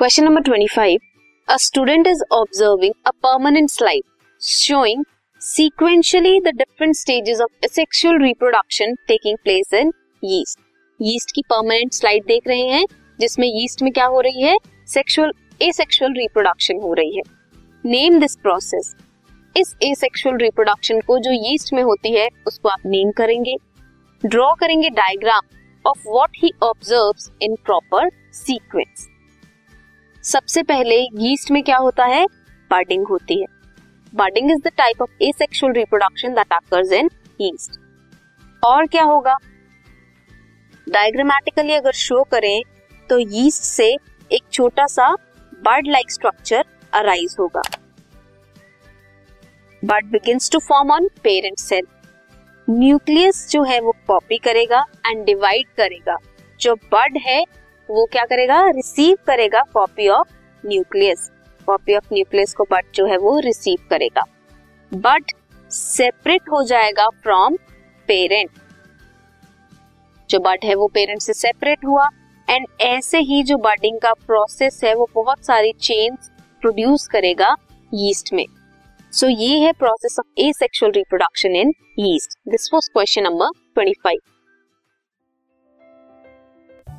Question number twenty five a student is observing a permanent slide showing sequentially the different stages of sexual reproduction taking place in yeast yeast की permanent slide देख रहे हैं, जिसमें yeast में क्या हो रही है? सेक्सुअल एसेक्सुअल रिप्रोडक्शन हो रही है। नेम दिस प्रोसेस इस एसेक्सुअल रिप्रोडक्शन को जो यीस्ट में होती है, उसको आप नेम करेंगे। ड्रॉ करेंगे diagram of what he observes in proper sequence सबसे पहले यीस्ट में क्या होता है? बर्डिंग होती है। Budding is the type of asexual reproduction that occurs in yeast और क्या होगा? डायग्रामेटिकली अगर शो करें तो यीस्ट से एक छोटा सा बर्ड लाइक स्ट्रक्चर अराइज होगा। Bud begins to form on parent cell nucleus जो है वो कॉपी करेगा एंड डिवाइड करेगा। जो बर्ड है वो क्या करेगा? रिसीव करेगा copy of nucleus copy of nucleus को बट जो है वो रिसीव करेगा. बट सेपरेट हो जाएगा फ्रॉम पेरेंट जो बट है वो पेरेंट से सेपरेट हुआ. एंड ऐसे ही जो बडिंग का प्रोसेस है वो बहुत सारी चेन्स प्रोड्यूस करेगा यीस्ट में. सो so, ये है process of asexual reproduction in yeast this was question number twenty five